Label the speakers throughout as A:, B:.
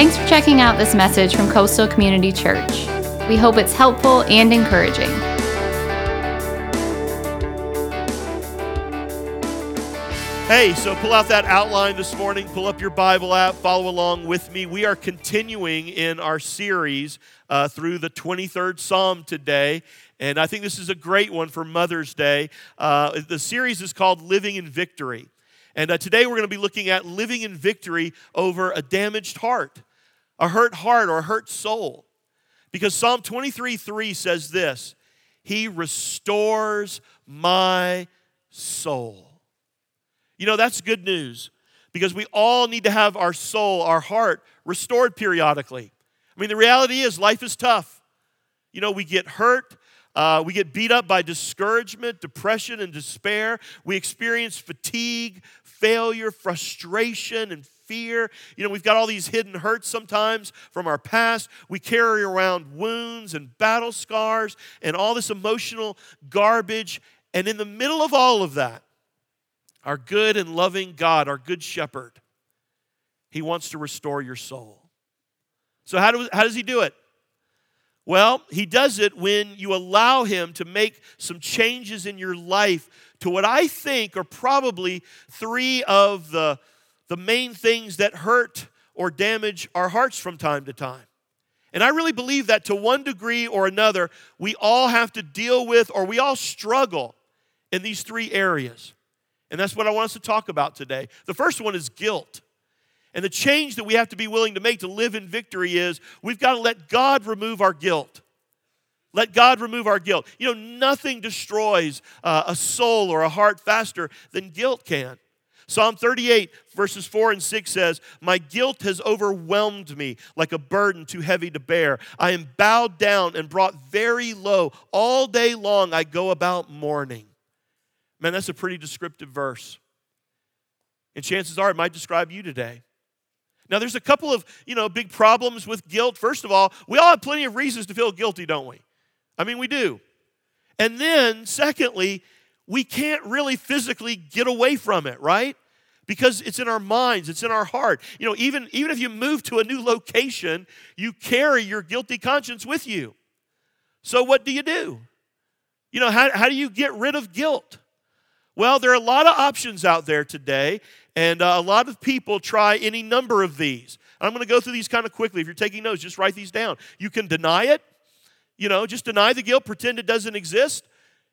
A: Thanks for checking out this message from Coastal Community Church. We hope it's helpful and encouraging.
B: Hey, so pull out that outline this morning, pull up your Bible app, follow along with me. We are continuing in our series uh, through the 23rd Psalm today. And I think this is a great one for Mother's Day. Uh, the series is called Living in Victory. And uh, today we're going to be looking at living in victory over a damaged heart a hurt heart or a hurt soul. Because Psalm 23 3 says this He restores my soul. You know, that's good news because we all need to have our soul, our heart restored periodically. I mean, the reality is life is tough. You know, we get hurt, uh, we get beat up by discouragement, depression, and despair. We experience fatigue, failure, frustration, and fear. You know, we've got all these hidden hurts sometimes from our past. We carry around wounds and battle scars and all this emotional garbage. And in the middle of all of that, our good and loving God, our good shepherd, he wants to restore your soul. So, how, do, how does he do it? Well, he does it when you allow him to make some changes in your life to what I think are probably three of the the main things that hurt or damage our hearts from time to time. And I really believe that to one degree or another, we all have to deal with or we all struggle in these three areas. And that's what I want us to talk about today. The first one is guilt. And the change that we have to be willing to make to live in victory is we've got to let God remove our guilt. Let God remove our guilt. You know, nothing destroys uh, a soul or a heart faster than guilt can. Psalm 38, verses 4 and 6 says, My guilt has overwhelmed me like a burden too heavy to bear. I am bowed down and brought very low. All day long I go about mourning. Man, that's a pretty descriptive verse. And chances are it might describe you today. Now, there's a couple of, you know, big problems with guilt. First of all, we all have plenty of reasons to feel guilty, don't we? I mean, we do. And then, secondly, we can't really physically get away from it, right? Because it's in our minds, it's in our heart. You know, even, even if you move to a new location, you carry your guilty conscience with you. So, what do you do? You know, how, how do you get rid of guilt? Well, there are a lot of options out there today, and uh, a lot of people try any number of these. I'm going to go through these kind of quickly. If you're taking notes, just write these down. You can deny it, you know, just deny the guilt, pretend it doesn't exist.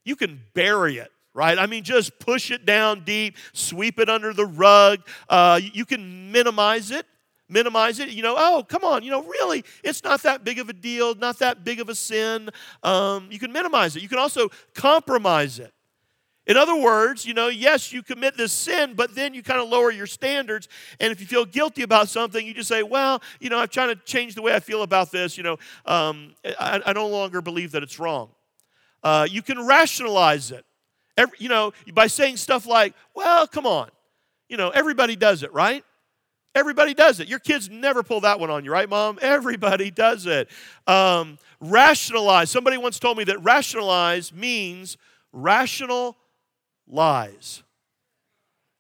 B: You can bury it right? I mean, just push it down deep, sweep it under the rug. Uh, you can minimize it. Minimize it, you know. Oh, come on, you know, really, it's not that big of a deal, not that big of a sin. Um, you can minimize it. You can also compromise it. In other words, you know, yes, you commit this sin, but then you kind of lower your standards. And if you feel guilty about something, you just say, well, you know, I'm trying to change the way I feel about this. You know, um, I, I, no longer believe that it's wrong. Uh, you can rationalize it. Every, you know, by saying stuff like, well, come on. You know, everybody does it, right? Everybody does it. Your kids never pull that one on you, right, mom? Everybody does it. Um, rationalize. Somebody once told me that rationalize means rational lies.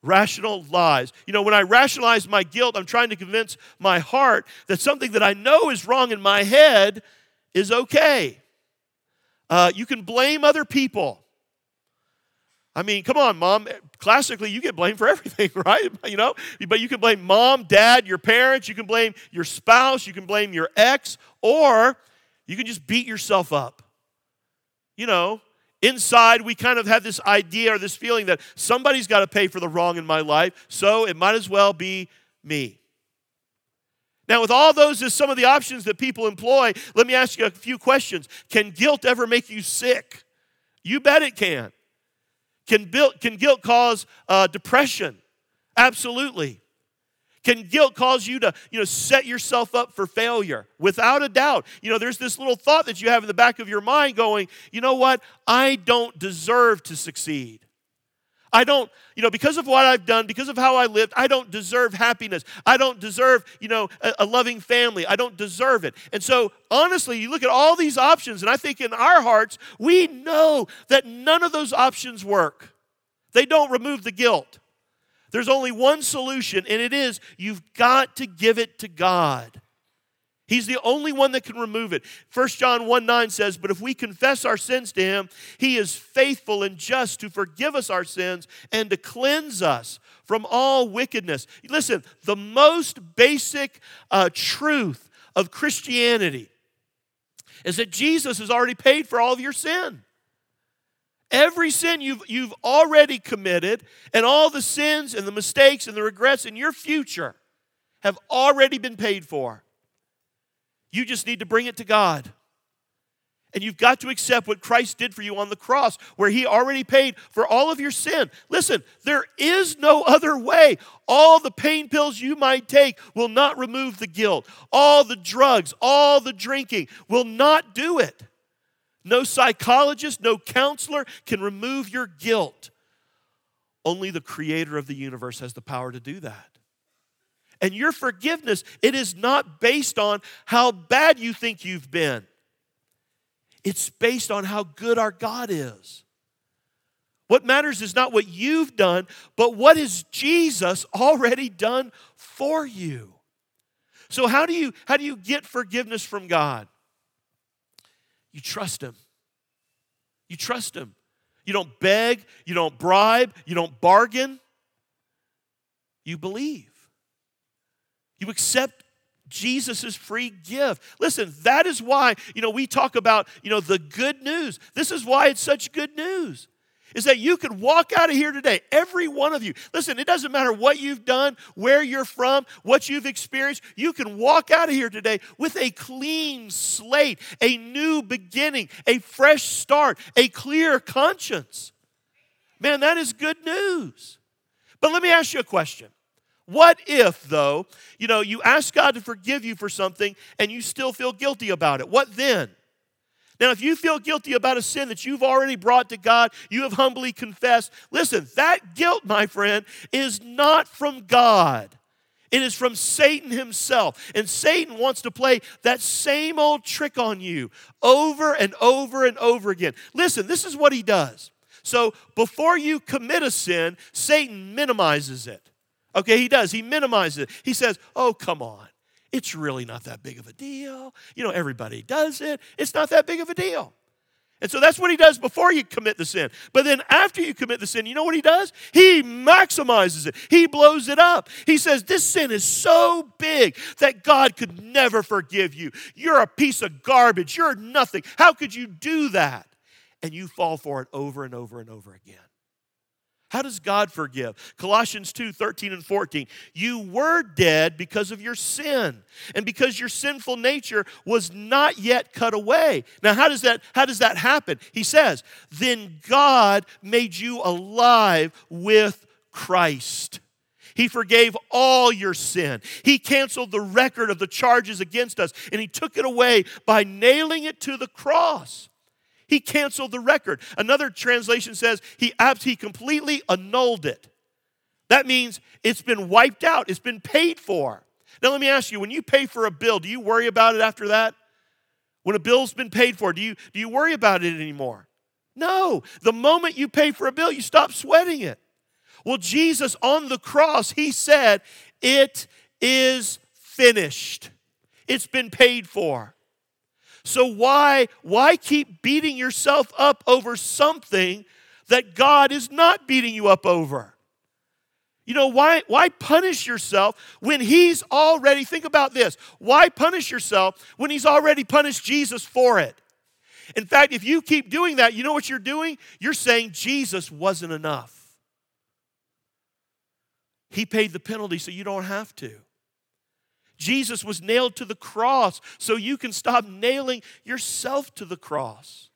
B: Rational lies. You know, when I rationalize my guilt, I'm trying to convince my heart that something that I know is wrong in my head is okay. Uh, you can blame other people. I mean, come on, mom. Classically, you get blamed for everything, right? You know, but you can blame mom, dad, your parents, you can blame your spouse, you can blame your ex, or you can just beat yourself up. You know, inside we kind of have this idea or this feeling that somebody's got to pay for the wrong in my life, so it might as well be me. Now, with all those as some of the options that people employ, let me ask you a few questions. Can guilt ever make you sick? You bet it can. Can, build, can guilt cause uh, depression? Absolutely. Can guilt cause you to, you know, set yourself up for failure? Without a doubt. You know, there's this little thought that you have in the back of your mind going, you know what? I don't deserve to succeed. I don't, you know, because of what I've done, because of how I lived, I don't deserve happiness. I don't deserve, you know, a, a loving family. I don't deserve it. And so, honestly, you look at all these options, and I think in our hearts, we know that none of those options work. They don't remove the guilt. There's only one solution, and it is you've got to give it to God. He's the only one that can remove it. 1 John 1 9 says, But if we confess our sins to him, he is faithful and just to forgive us our sins and to cleanse us from all wickedness. Listen, the most basic uh, truth of Christianity is that Jesus has already paid for all of your sin. Every sin you've, you've already committed, and all the sins and the mistakes and the regrets in your future have already been paid for. You just need to bring it to God. And you've got to accept what Christ did for you on the cross, where He already paid for all of your sin. Listen, there is no other way. All the pain pills you might take will not remove the guilt. All the drugs, all the drinking will not do it. No psychologist, no counselor can remove your guilt. Only the creator of the universe has the power to do that. And your forgiveness, it is not based on how bad you think you've been. It's based on how good our God is. What matters is not what you've done, but what has Jesus already done for you. So how do you how do you get forgiveness from God? You trust him. You trust him. You don't beg, you don't bribe, you don't bargain. You believe. You accept Jesus' free gift. Listen, that is why, you know, we talk about, you know, the good news. This is why it's such good news. Is that you could walk out of here today, every one of you. Listen, it doesn't matter what you've done, where you're from, what you've experienced, you can walk out of here today with a clean slate, a new beginning, a fresh start, a clear conscience. Man, that is good news. But let me ask you a question what if, though, you know, you ask God to forgive you for something and you still feel guilty about it? What then? Now, if you feel guilty about a sin that you've already brought to God, you have humbly confessed, listen, that guilt, my friend, is not from God. It is from Satan himself. And Satan wants to play that same old trick on you over and over and over again. Listen, this is what he does. So before you commit a sin, Satan minimizes it. Okay, he does. He minimizes it. He says, oh, come on. It's really not that big of a deal. You know, everybody does it. It's not that big of a deal. And so that's what he does before you commit the sin. But then after you commit the sin, you know what he does? He maximizes it, he blows it up. He says, This sin is so big that God could never forgive you. You're a piece of garbage. You're nothing. How could you do that? And you fall for it over and over and over again. How does God forgive? Colossians 2 13 and 14. You were dead because of your sin, and because your sinful nature was not yet cut away. Now, how does that, how does that happen? He says, Then God made you alive with Christ. He forgave all your sin. He canceled the record of the charges against us, and He took it away by nailing it to the cross. He canceled the record. Another translation says he, he completely annulled it. That means it's been wiped out, it's been paid for. Now, let me ask you when you pay for a bill, do you worry about it after that? When a bill's been paid for, do you, do you worry about it anymore? No. The moment you pay for a bill, you stop sweating it. Well, Jesus on the cross, he said, It is finished, it's been paid for. So why why keep beating yourself up over something that God is not beating you up over? You know, why, why punish yourself when he's already, think about this, why punish yourself when he's already punished Jesus for it? In fact, if you keep doing that, you know what you're doing? You're saying Jesus wasn't enough. He paid the penalty so you don't have to. Jesus was nailed to the cross so you can stop nailing yourself to the cross.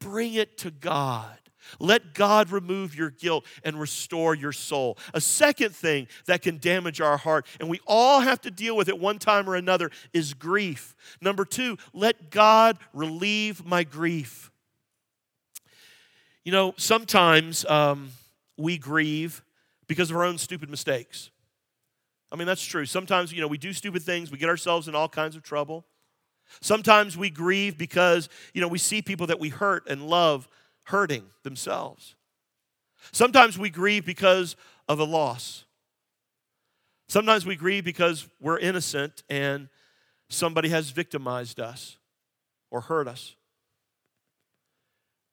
B: Bring it to God. Let God remove your guilt and restore your soul. A second thing that can damage our heart, and we all have to deal with it one time or another, is grief. Number two, let God relieve my grief. You know, sometimes um, we grieve because of our own stupid mistakes. I mean, that's true. Sometimes, you know, we do stupid things, we get ourselves in all kinds of trouble. Sometimes we grieve because, you know, we see people that we hurt and love hurting themselves. Sometimes we grieve because of a loss. Sometimes we grieve because we're innocent and somebody has victimized us or hurt us.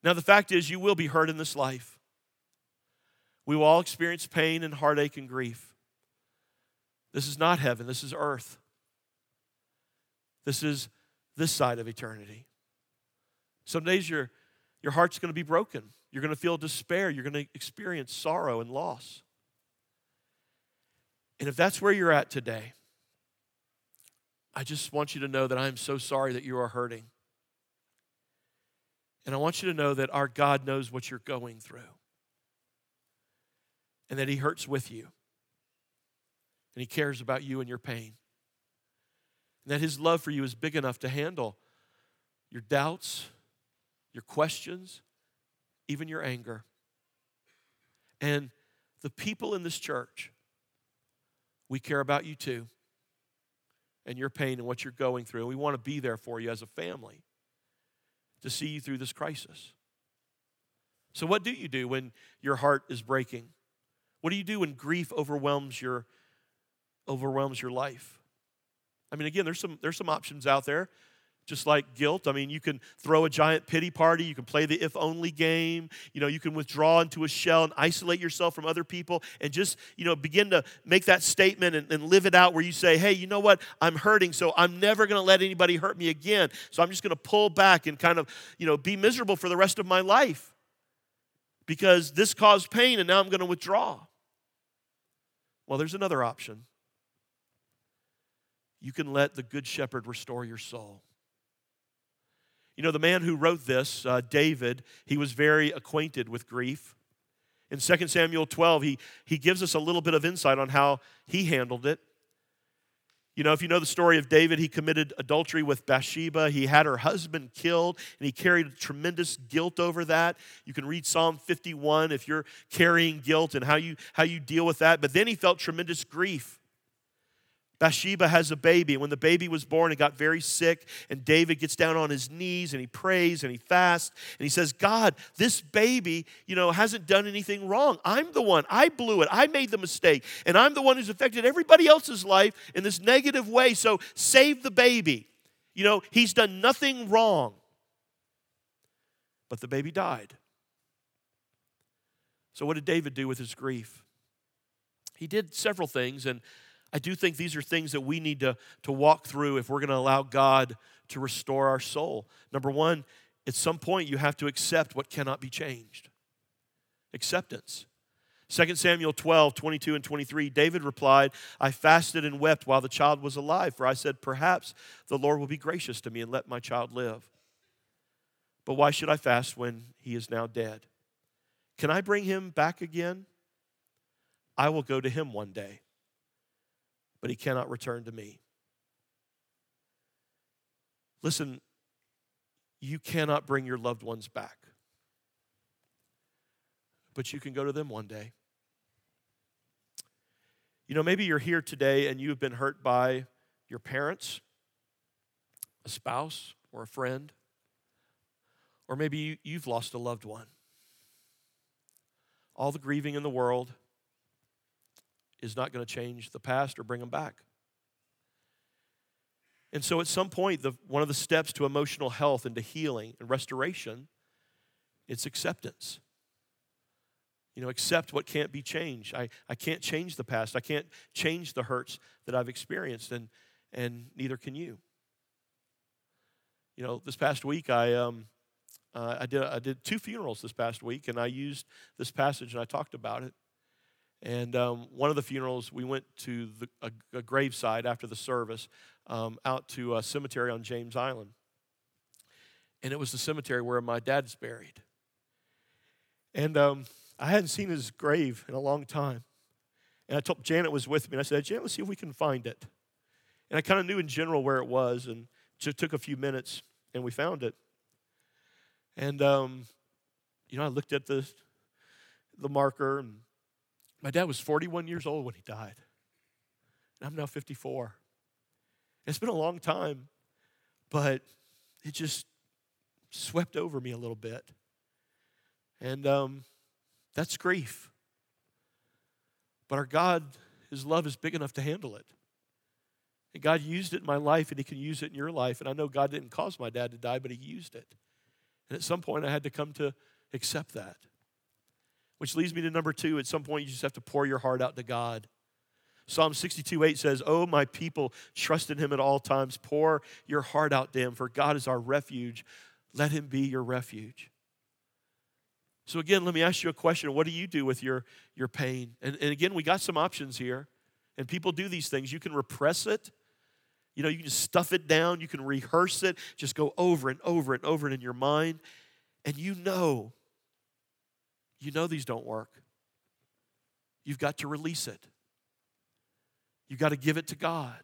B: Now, the fact is, you will be hurt in this life. We will all experience pain and heartache and grief. This is not heaven, this is earth. This is this side of eternity. Some days your, your heart's going to be broken. You're going to feel despair. You're going to experience sorrow and loss. And if that's where you're at today, I just want you to know that I am so sorry that you are hurting. And I want you to know that our God knows what you're going through and that He hurts with you and He cares about you and your pain. And that His love for you is big enough to handle your doubts, your questions, even your anger. And the people in this church, we care about you too and your pain and what you're going through. we want to be there for you as a family to see you through this crisis. So, what do you do when your heart is breaking? What do you do when grief overwhelms your overwhelms your life. I mean, again, there's some, there's some options out there, just like guilt. I mean, you can throw a giant pity party, you can play the if only game, you know, you can withdraw into a shell and isolate yourself from other people and just, you know, begin to make that statement and, and live it out where you say, hey, you know what, I'm hurting, so I'm never gonna let anybody hurt me again. So I'm just gonna pull back and kind of, you know, be miserable for the rest of my life because this caused pain and now I'm gonna withdraw. Well, there's another option you can let the Good Shepherd restore your soul. You know, the man who wrote this, uh, David, he was very acquainted with grief. In 2 Samuel 12, he, he gives us a little bit of insight on how he handled it. You know, if you know the story of David, he committed adultery with Bathsheba. He had her husband killed, and he carried tremendous guilt over that. You can read Psalm 51 if you're carrying guilt and how you, how you deal with that. But then he felt tremendous grief. Bathsheba has a baby. And when the baby was born, it got very sick. And David gets down on his knees and he prays and he fasts. And he says, God, this baby, you know, hasn't done anything wrong. I'm the one. I blew it. I made the mistake. And I'm the one who's affected everybody else's life in this negative way. So save the baby. You know, he's done nothing wrong. But the baby died. So, what did David do with his grief? He did several things, and I do think these are things that we need to, to walk through if we're going to allow God to restore our soul. Number one, at some point you have to accept what cannot be changed. Acceptance. 2 Samuel 12, 22 and 23, David replied, I fasted and wept while the child was alive, for I said, Perhaps the Lord will be gracious to me and let my child live. But why should I fast when he is now dead? Can I bring him back again? I will go to him one day but he cannot return to me. Listen, you cannot bring your loved ones back, but you can go to them one day. You know, maybe you're here today and you've been hurt by your parents, a spouse, or a friend, or maybe you've lost a loved one. All the grieving in the world, is not going to change the past or bring them back. And so, at some point, the, one of the steps to emotional health and to healing and restoration, it's acceptance. You know, accept what can't be changed. I, I can't change the past. I can't change the hurts that I've experienced, and, and neither can you. You know, this past week, I, um, uh, I, did, I did two funerals this past week, and I used this passage and I talked about it. And um, one of the funerals, we went to the, a, a graveside after the service um, out to a cemetery on James Island. And it was the cemetery where my dad's buried. And um, I hadn't seen his grave in a long time. And I told Janet was with me, and I said, Janet, let's see if we can find it. And I kind of knew in general where it was, and just took a few minutes, and we found it. And, um, you know, I looked at the, the marker and my dad was 41 years old when he died, and I'm now 54. It's been a long time, but it just swept over me a little bit. And um, that's grief. But our God, His love is big enough to handle it. And God used it in my life, and He can use it in your life. And I know God didn't cause my dad to die, but He used it. And at some point, I had to come to accept that. Which leads me to number two. At some point, you just have to pour your heart out to God. Psalm 62 8 says, Oh, my people, trust in him at all times. Pour your heart out to him, for God is our refuge. Let him be your refuge. So, again, let me ask you a question. What do you do with your, your pain? And, and again, we got some options here. And people do these things. You can repress it, you know, you can stuff it down, you can rehearse it, just go over and over and over in your mind. And you know you know these don't work. You've got to release it. You've got to give it to God.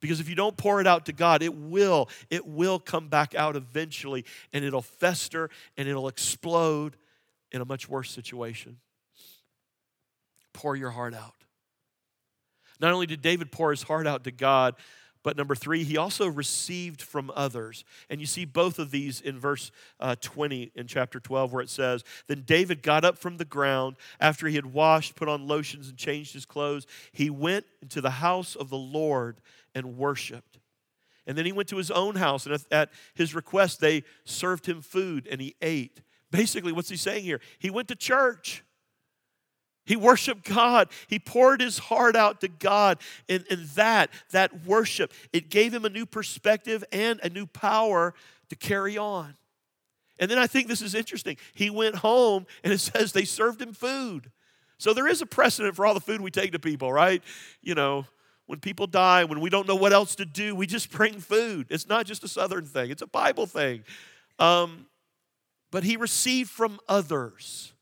B: Because if you don't pour it out to God, it will, it will come back out eventually and it'll fester and it'll explode in a much worse situation. Pour your heart out. Not only did David pour his heart out to God, but number three, he also received from others. And you see both of these in verse uh, 20 in chapter 12, where it says, Then David got up from the ground after he had washed, put on lotions, and changed his clothes. He went into the house of the Lord and worshiped. And then he went to his own house, and at his request, they served him food and he ate. Basically, what's he saying here? He went to church. He worshiped God. He poured his heart out to God. And, and that, that worship, it gave him a new perspective and a new power to carry on. And then I think this is interesting. He went home and it says they served him food. So there is a precedent for all the food we take to people, right? You know, when people die, when we don't know what else to do, we just bring food. It's not just a Southern thing, it's a Bible thing. Um, but he received from others.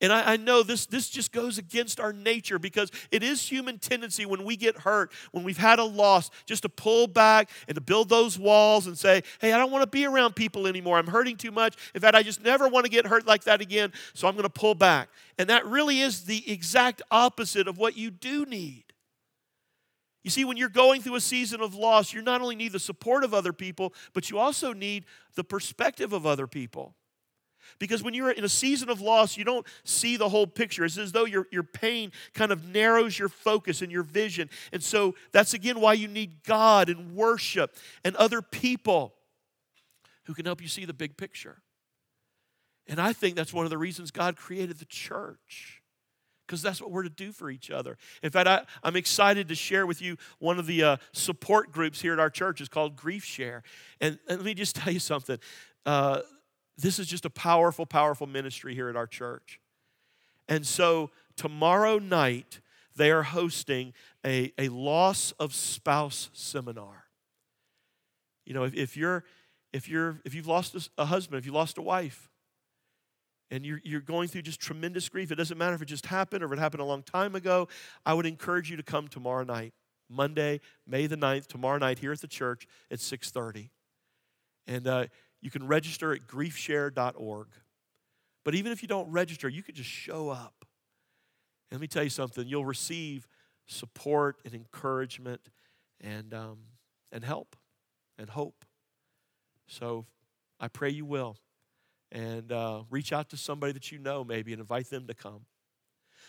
B: And I, I, know this, this just goes against our nature because it is human tendency when we get hurt, when we've had a loss, just to pull back and to build those walls and say, hey, I don't want to be around people anymore. I'm hurting too much. In fact, I just never want to get hurt like that again, so I'm going to pull back. And that really is the exact opposite of what you do need. You see, when you're going through a season of loss, you not only need the support of other people, but you also need the perspective of other people. Because when you're in a season of loss, you don't see the whole picture. It's as though your, your pain kind of narrows your focus and your vision. And so that's again why you need God and worship and other people who can help you see the big picture. And I think that's one of the reasons God created the church. Because that's what we're to do for each other. In fact, I, am excited to share with you one of the uh, support groups here at our church. is called Grief Share. And, and let me just tell you something. Uh, this is just a powerful, powerful ministry here at our church. And so tomorrow night, they are hosting a, a loss of spouse seminar. You know, if, if you're if you're if you've lost a, husband, if you lost a wife, and you're, you're going through just tremendous grief, it doesn't matter if it just happened or if it happened a long time ago, I would encourage you to come tomorrow night, Monday, May the 9th, tomorrow night here at the church at 6.30. And uh, you can register at griefshare.org. But even if you don't register, you could just show up. And let me tell you something you'll receive support and encouragement and, um, and help and hope. So I pray you will. And uh, reach out to somebody that you know, maybe, and invite them to come.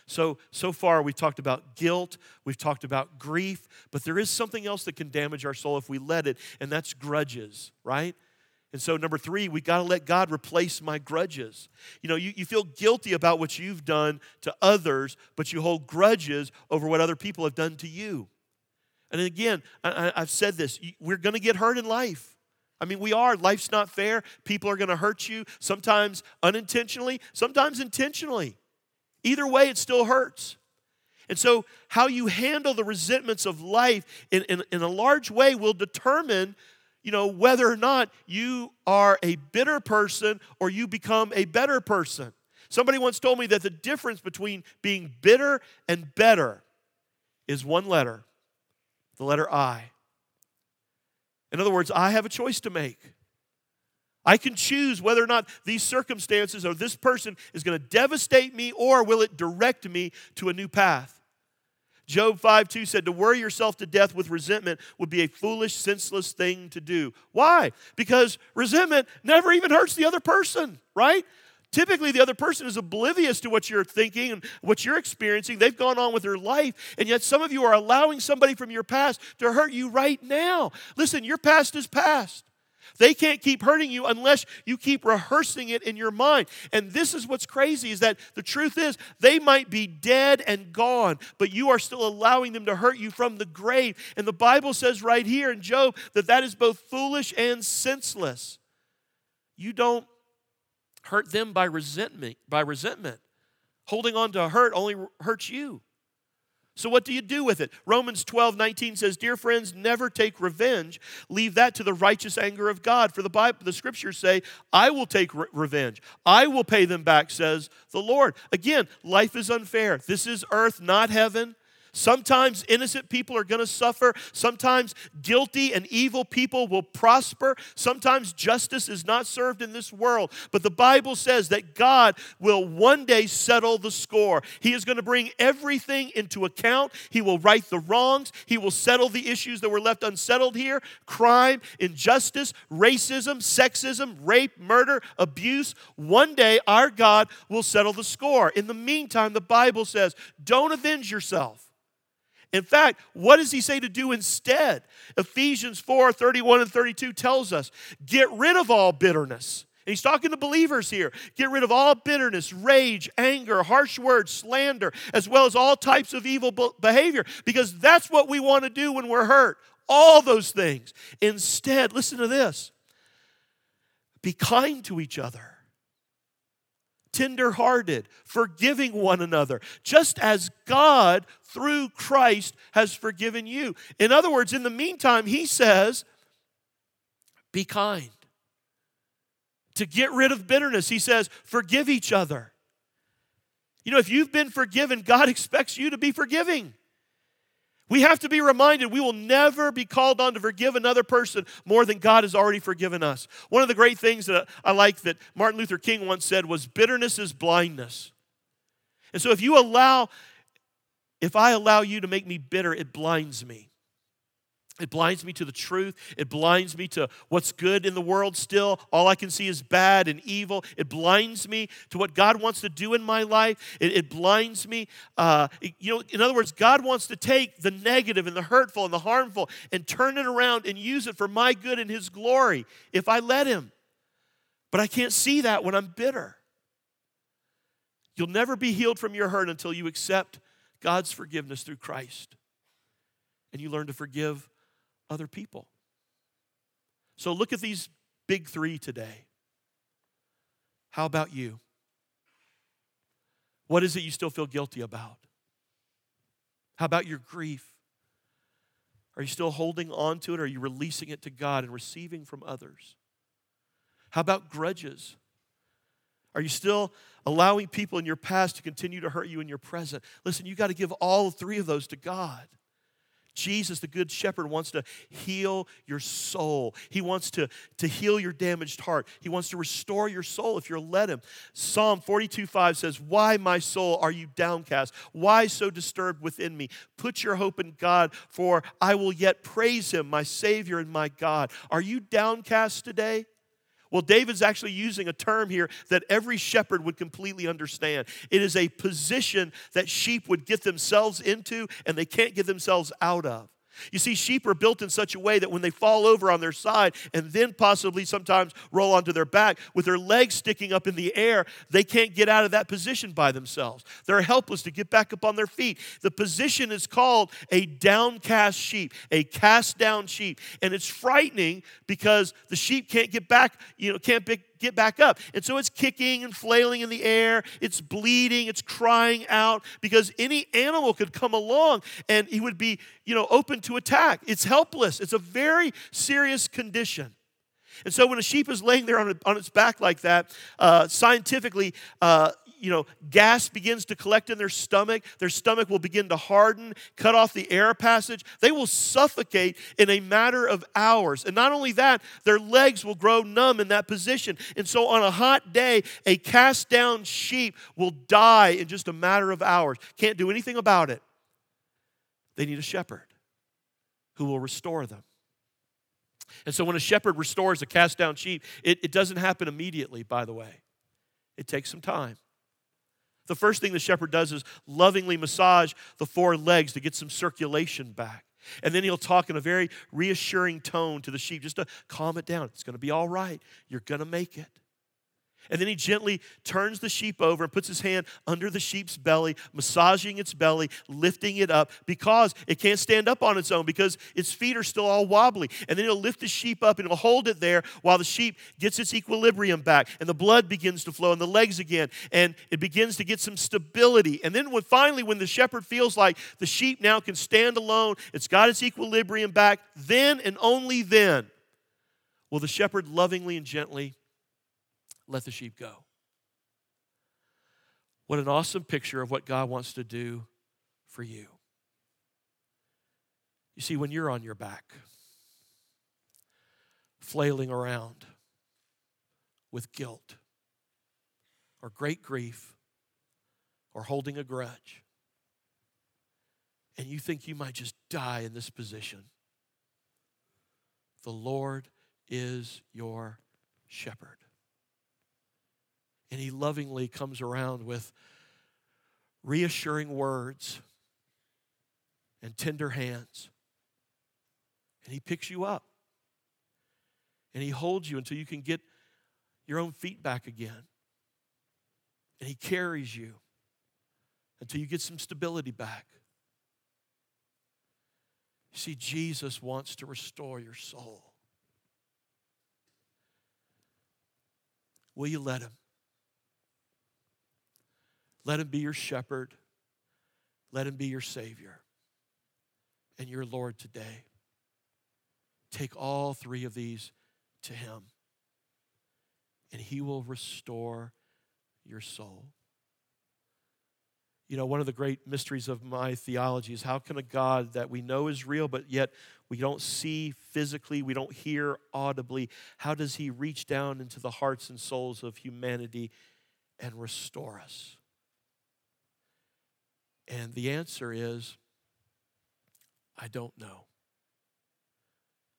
B: So, so far, we've talked about guilt, we've talked about grief, but there is something else that can damage our soul if we let it, and that's grudges, right? And so, number three, we got to let God replace my grudges. You know, you, you feel guilty about what you've done to others, but you hold grudges over what other people have done to you. And again, I, have said this we're going to get hurt in life. I mean, we are. Life's not fair. People are going to hurt you, sometimes unintentionally, sometimes intentionally. Either way, it still hurts. And so, how you handle the resentments of life in, in, in a large way will determine you know, whether or not you are a bitter person or you become a better person. Somebody once told me that the difference between being bitter and better is one letter the letter I. In other words, I have a choice to make. I can choose whether or not these circumstances or this person is going to devastate me or will it direct me to a new path. Job 5 2 said, To worry yourself to death with resentment would be a foolish, senseless thing to do. Why? Because resentment never even hurts the other person, right? Typically, the other person is oblivious to what you're thinking and what you're experiencing. They've gone on with their life, and yet some of you are allowing somebody from your past to hurt you right now. Listen, your past is past. They can't keep hurting you unless you keep rehearsing it in your mind. And this is what's crazy is that the truth is they might be dead and gone, but you are still allowing them to hurt you from the grave. And the Bible says right here in Job that that is both foolish and senseless. You don't hurt them by resentment, by resentment. Holding on to hurt only hurts you. So, what do you do with it? Romans 12, 19 says, Dear friends, never take revenge. Leave that to the righteous anger of God. For the, Bible, the scriptures say, I will take re- revenge. I will pay them back, says the Lord. Again, life is unfair. This is earth, not heaven. Sometimes innocent people are going to suffer. Sometimes guilty and evil people will prosper. Sometimes justice is not served in this world. But the Bible says that God will one day settle the score. He is going to bring everything into account. He will right the wrongs. He will settle the issues that were left unsettled here crime, injustice, racism, sexism, rape, murder, abuse. One day our God will settle the score. In the meantime, the Bible says, don't avenge yourself. In fact, what does he say to do instead? Ephesians 4 31 and 32 tells us get rid of all bitterness. And he's talking to believers here. Get rid of all bitterness, rage, anger, harsh words, slander, as well as all types of evil behavior, because that's what we want to do when we're hurt. All those things. Instead, listen to this be kind to each other tenderhearted, forgiving one another, just as God through Christ has forgiven you. In other words, in the meantime, he says, be kind. To get rid of bitterness, he says, forgive each other. You know, if you've been forgiven, God expects you to be forgiving. We have to be reminded we will never be called on to forgive another person more than God has already forgiven us. One of the great things that I like that Martin Luther King once said was bitterness is blindness. And so if you allow, if I allow you to make me bitter, it blinds me. It blinds me to the truth. It blinds me to what's good in the world still. All I can see is bad and evil. It blinds me to what God wants to do in my life. It, it blinds me. Uh, you know, in other words, God wants to take the negative and the hurtful and the harmful and turn it around and use it for my good and His glory if I let Him. But I can't see that when I'm bitter. You'll never be healed from your hurt until you accept God's forgiveness through Christ and you learn to forgive other people. So look at these big three today. How about you? What is it you still feel guilty about? How about your grief? Are you still holding on to it? Or are you releasing it to God and receiving from others? How about grudges? Are you still allowing people in your past to continue to hurt you in your present? Listen, you got to give all three of those to God. Jesus, the Good Shepherd, wants to heal your soul. He wants to, to heal your damaged heart. He wants to restore your soul if you'll let Him. Psalm 42 5 says, Why, my soul, are you downcast? Why so disturbed within me? Put your hope in God, for I will yet praise Him, my Savior and my God. Are you downcast today? Well, David's actually using a term here that every shepherd would completely understand. It is a position that sheep would get themselves into and they can't get themselves out of. You see, sheep are built in such a way that when they fall over on their side and then possibly sometimes roll onto their back with their legs sticking up in the air, they can't get out of that position by themselves. They're helpless to get back up on their feet. The position is called a downcast sheep, a cast down sheep. And it's frightening because the sheep can't get back, you know, can't get back up. And so it's kicking and flailing in the air, it's bleeding, it's crying out because any animal could come along and he would be, you know, open to attack. It's helpless. It's a very serious condition. And so when a sheep is laying there on, on its back like that, uh, scientifically, uh, you know, gas begins to collect in their stomach. Their stomach will begin to harden, cut off the air passage. They will suffocate in a matter of hours. And not only that, their legs will grow numb in that position. And so on a hot day, a cast down sheep will die in just a matter of hours. Can't do anything about it. They need a shepherd who will restore them. And so when a shepherd restores a cast down sheep, it, it doesn't happen immediately, by the way. It takes some time. The first thing the shepherd does is lovingly massage the four legs to get some circulation back. And then he'll talk in a very reassuring tone to the sheep just to calm it down. It's going to be all right. You're going to make it. And then he gently turns the sheep over and puts his hand under the sheep's belly, massaging its belly, lifting it up because it can't stand up on its own because its feet are still all wobbly. And then he'll lift the sheep up and he'll hold it there while the sheep gets its equilibrium back and the blood begins to flow in the legs again and it begins to get some stability. And then when, finally, when the shepherd feels like the sheep now can stand alone, it's got its equilibrium back, then and only then will the shepherd lovingly and gently let the sheep go. What an awesome picture of what God wants to do for you. You see, when you're on your back, flailing around with guilt or great grief or holding a grudge, and you think you might just die in this position, the Lord is your shepherd. And he lovingly comes around with reassuring words and tender hands. And he picks you up. And he holds you until you can get your own feet back again. And he carries you until you get some stability back. You see, Jesus wants to restore your soul. Will you let him? Let him be your shepherd. Let him be your Savior and your Lord today. Take all three of these to him, and he will restore your soul. You know, one of the great mysteries of my theology is how can a God that we know is real, but yet we don't see physically, we don't hear audibly, how does he reach down into the hearts and souls of humanity and restore us? And the answer is, I don't know.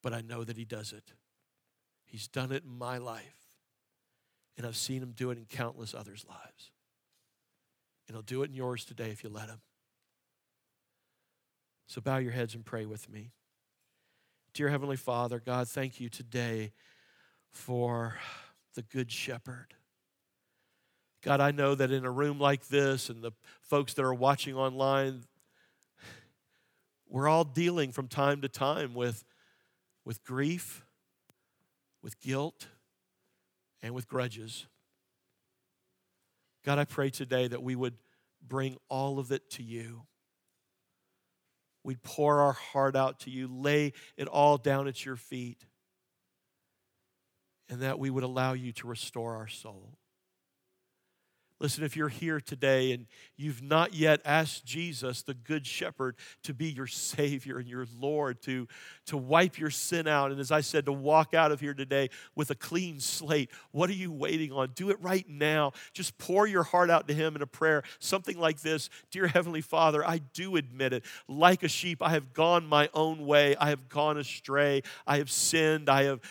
B: But I know that He does it. He's done it in my life. And I've seen Him do it in countless others' lives. And He'll do it in yours today if you let Him. So bow your heads and pray with me. Dear Heavenly Father, God, thank you today for the Good Shepherd. God, I know that in a room like this and the folks that are watching online, we're all dealing from time to time with, with grief, with guilt, and with grudges. God, I pray today that we would bring all of it to you. We'd pour our heart out to you, lay it all down at your feet, and that we would allow you to restore our soul. Listen, if you're here today and you've not yet asked Jesus, the Good Shepherd, to be your Savior and your Lord, to, to wipe your sin out, and as I said, to walk out of here today with a clean slate, what are you waiting on? Do it right now. Just pour your heart out to Him in a prayer, something like this Dear Heavenly Father, I do admit it. Like a sheep, I have gone my own way. I have gone astray. I have sinned. I have.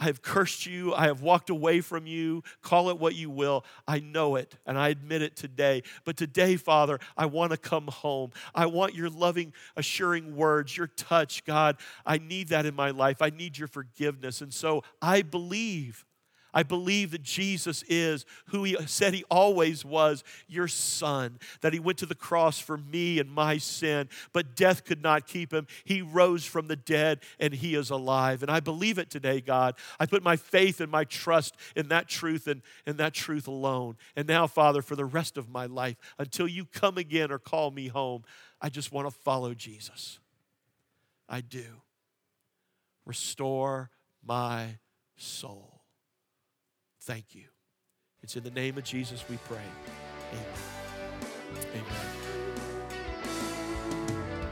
B: I have cursed you. I have walked away from you. Call it what you will. I know it and I admit it today. But today, Father, I want to come home. I want your loving, assuring words, your touch, God. I need that in my life. I need your forgiveness. And so I believe I believe that Jesus is who he said he always was, your son, that he went to the cross for me and my sin, but death could not keep him. He rose from the dead and he is alive. And I believe it today, God. I put my faith and my trust in that truth and, in that truth alone. And now, Father, for the rest of my life, until you come again or call me home, I just want to follow Jesus. I do. Restore my soul. Thank you. It's in the name of Jesus we pray. Amen. Amen.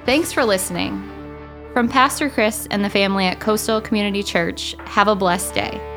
A: Thanks for listening. From Pastor Chris and the family at Coastal Community Church, have a blessed day.